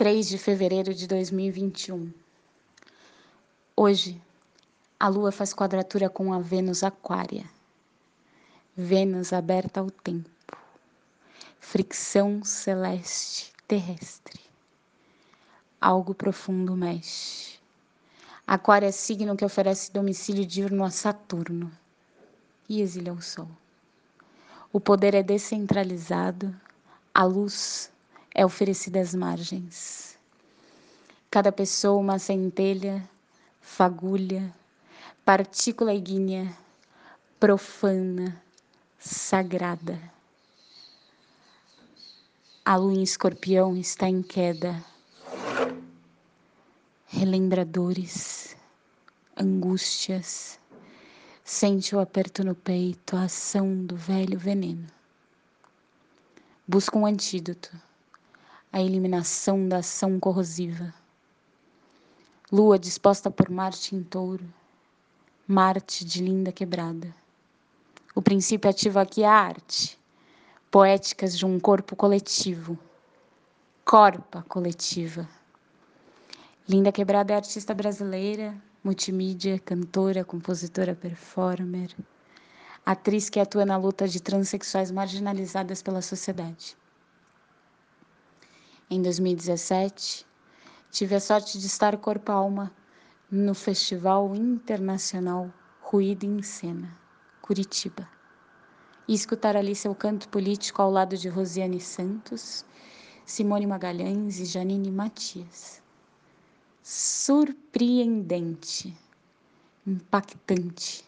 3 de fevereiro de 2021. Hoje, a Lua faz quadratura com a Vênus Aquária. Vênus aberta ao tempo. Fricção celeste terrestre. Algo profundo mexe. Aquário é signo que oferece domicílio diurno a Saturno e exílio ao Sol. O poder é descentralizado, a luz é oferecida às margens. Cada pessoa uma centelha, fagulha, partícula ígnea, profana, sagrada. A lua em escorpião está em queda. Relembra dores, angústias, sente o aperto no peito, a ação do velho veneno. Busca um antídoto, a eliminação da ação corrosiva. Lua disposta por Marte em touro, Marte de linda quebrada. O princípio ativo aqui é a arte, poéticas de um corpo coletivo, corpa coletiva. Linda Quebrada é artista brasileira, multimídia, cantora, compositora, performer, atriz que atua na luta de transexuais marginalizadas pela sociedade. Em 2017, tive a sorte de estar corpo-alma no Festival Internacional Ruído em Cena, Curitiba, e escutar ali seu canto político ao lado de Rosiane Santos, Simone Magalhães e Janine Matias. Surpreendente, impactante,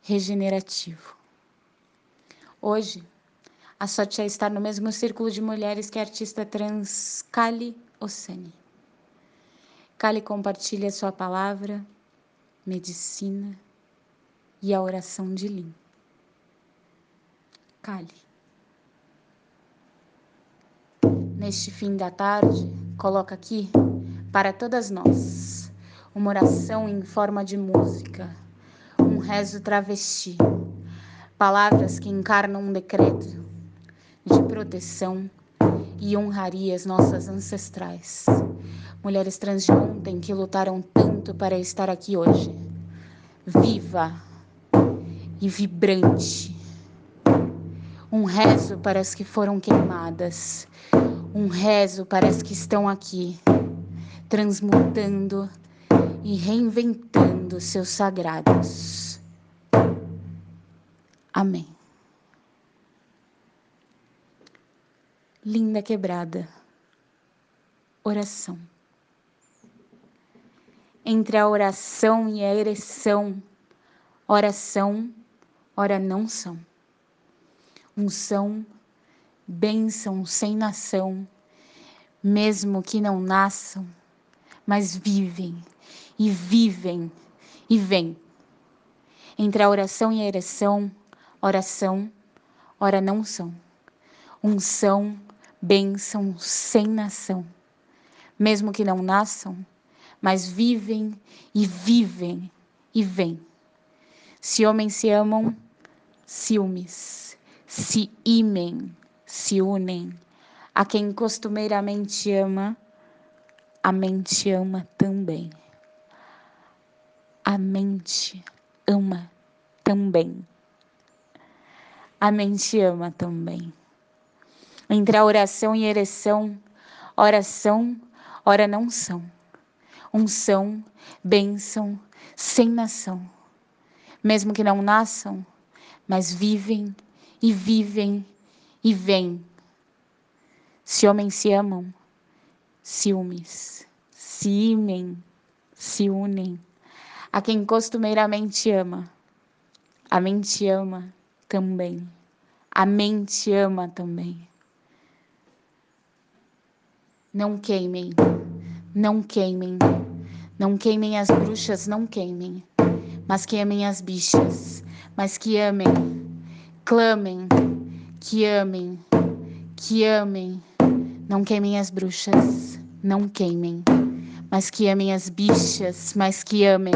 regenerativo. Hoje, a sorte estar no mesmo círculo de mulheres que a artista trans Kali Ossani. Kali compartilha sua palavra, medicina e a oração de Lin. Kali. Neste fim da tarde, coloca aqui para todas nós uma oração em forma de música, um rezo travesti, palavras que encarnam um decreto de proteção e honraria as nossas ancestrais, mulheres trans de ontem que lutaram tanto para estar aqui hoje, viva e vibrante. Um rezo para as que foram queimadas, um rezo para as que estão aqui, transmutando e reinventando seus sagrados. Amém. Linda quebrada. Oração. Entre a oração e a ereção, oração, ora não são. Unção, bênção sem nação, mesmo que não nasçam, mas vivem e vivem e vêm. Entre a oração e a ereção, oração, ora não são. Unção, bênção sem nação, mesmo que não nasçam, mas vivem e vivem e vêm. Se homens se amam, ciúmes, se imem, se unem. A quem costumeiramente ama, a mente ama também. A mente ama também. A mente ama também entre a oração e a ereção, oração, ora não são. Unção, bênção, sem nação. Mesmo que não nasçam, mas vivem e vivem e vêm. Se homens se amam, ciúmes, se imem, se unem. A quem costumeiramente ama, a mente ama também. A mente ama também. Não queimem, não queimem, não queimem as bruxas, não queimem, mas que amem as bichas, mas que amem, clamem, que amem, que amem, não queimem as bruxas, não queimem, mas que amem as bichas, mas que amem,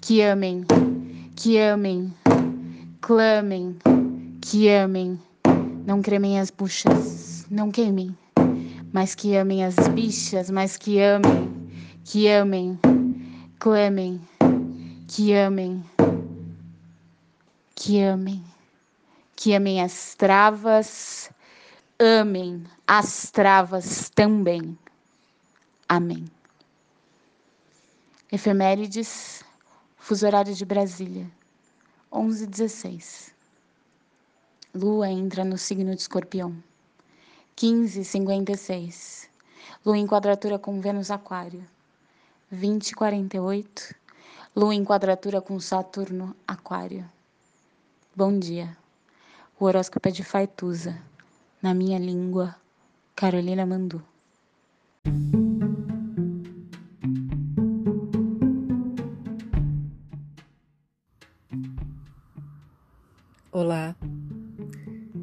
que amem, que amem, clamem, que amem, não cremem as buchas, não queimem mas que amem as bichas, mas que amem, que amem, clamem, que amem, que amem, que amem as travas, amem as travas também. Amém. Efemérides, fuso horário de Brasília, 11:16. Lua entra no signo de Escorpião. 15:56. Lua em quadratura com Vênus Aquário. 20:48. Lua em quadratura com Saturno Aquário. Bom dia. O horóscopo é de Faituza. Na minha língua, Carolina Mandu. Olá,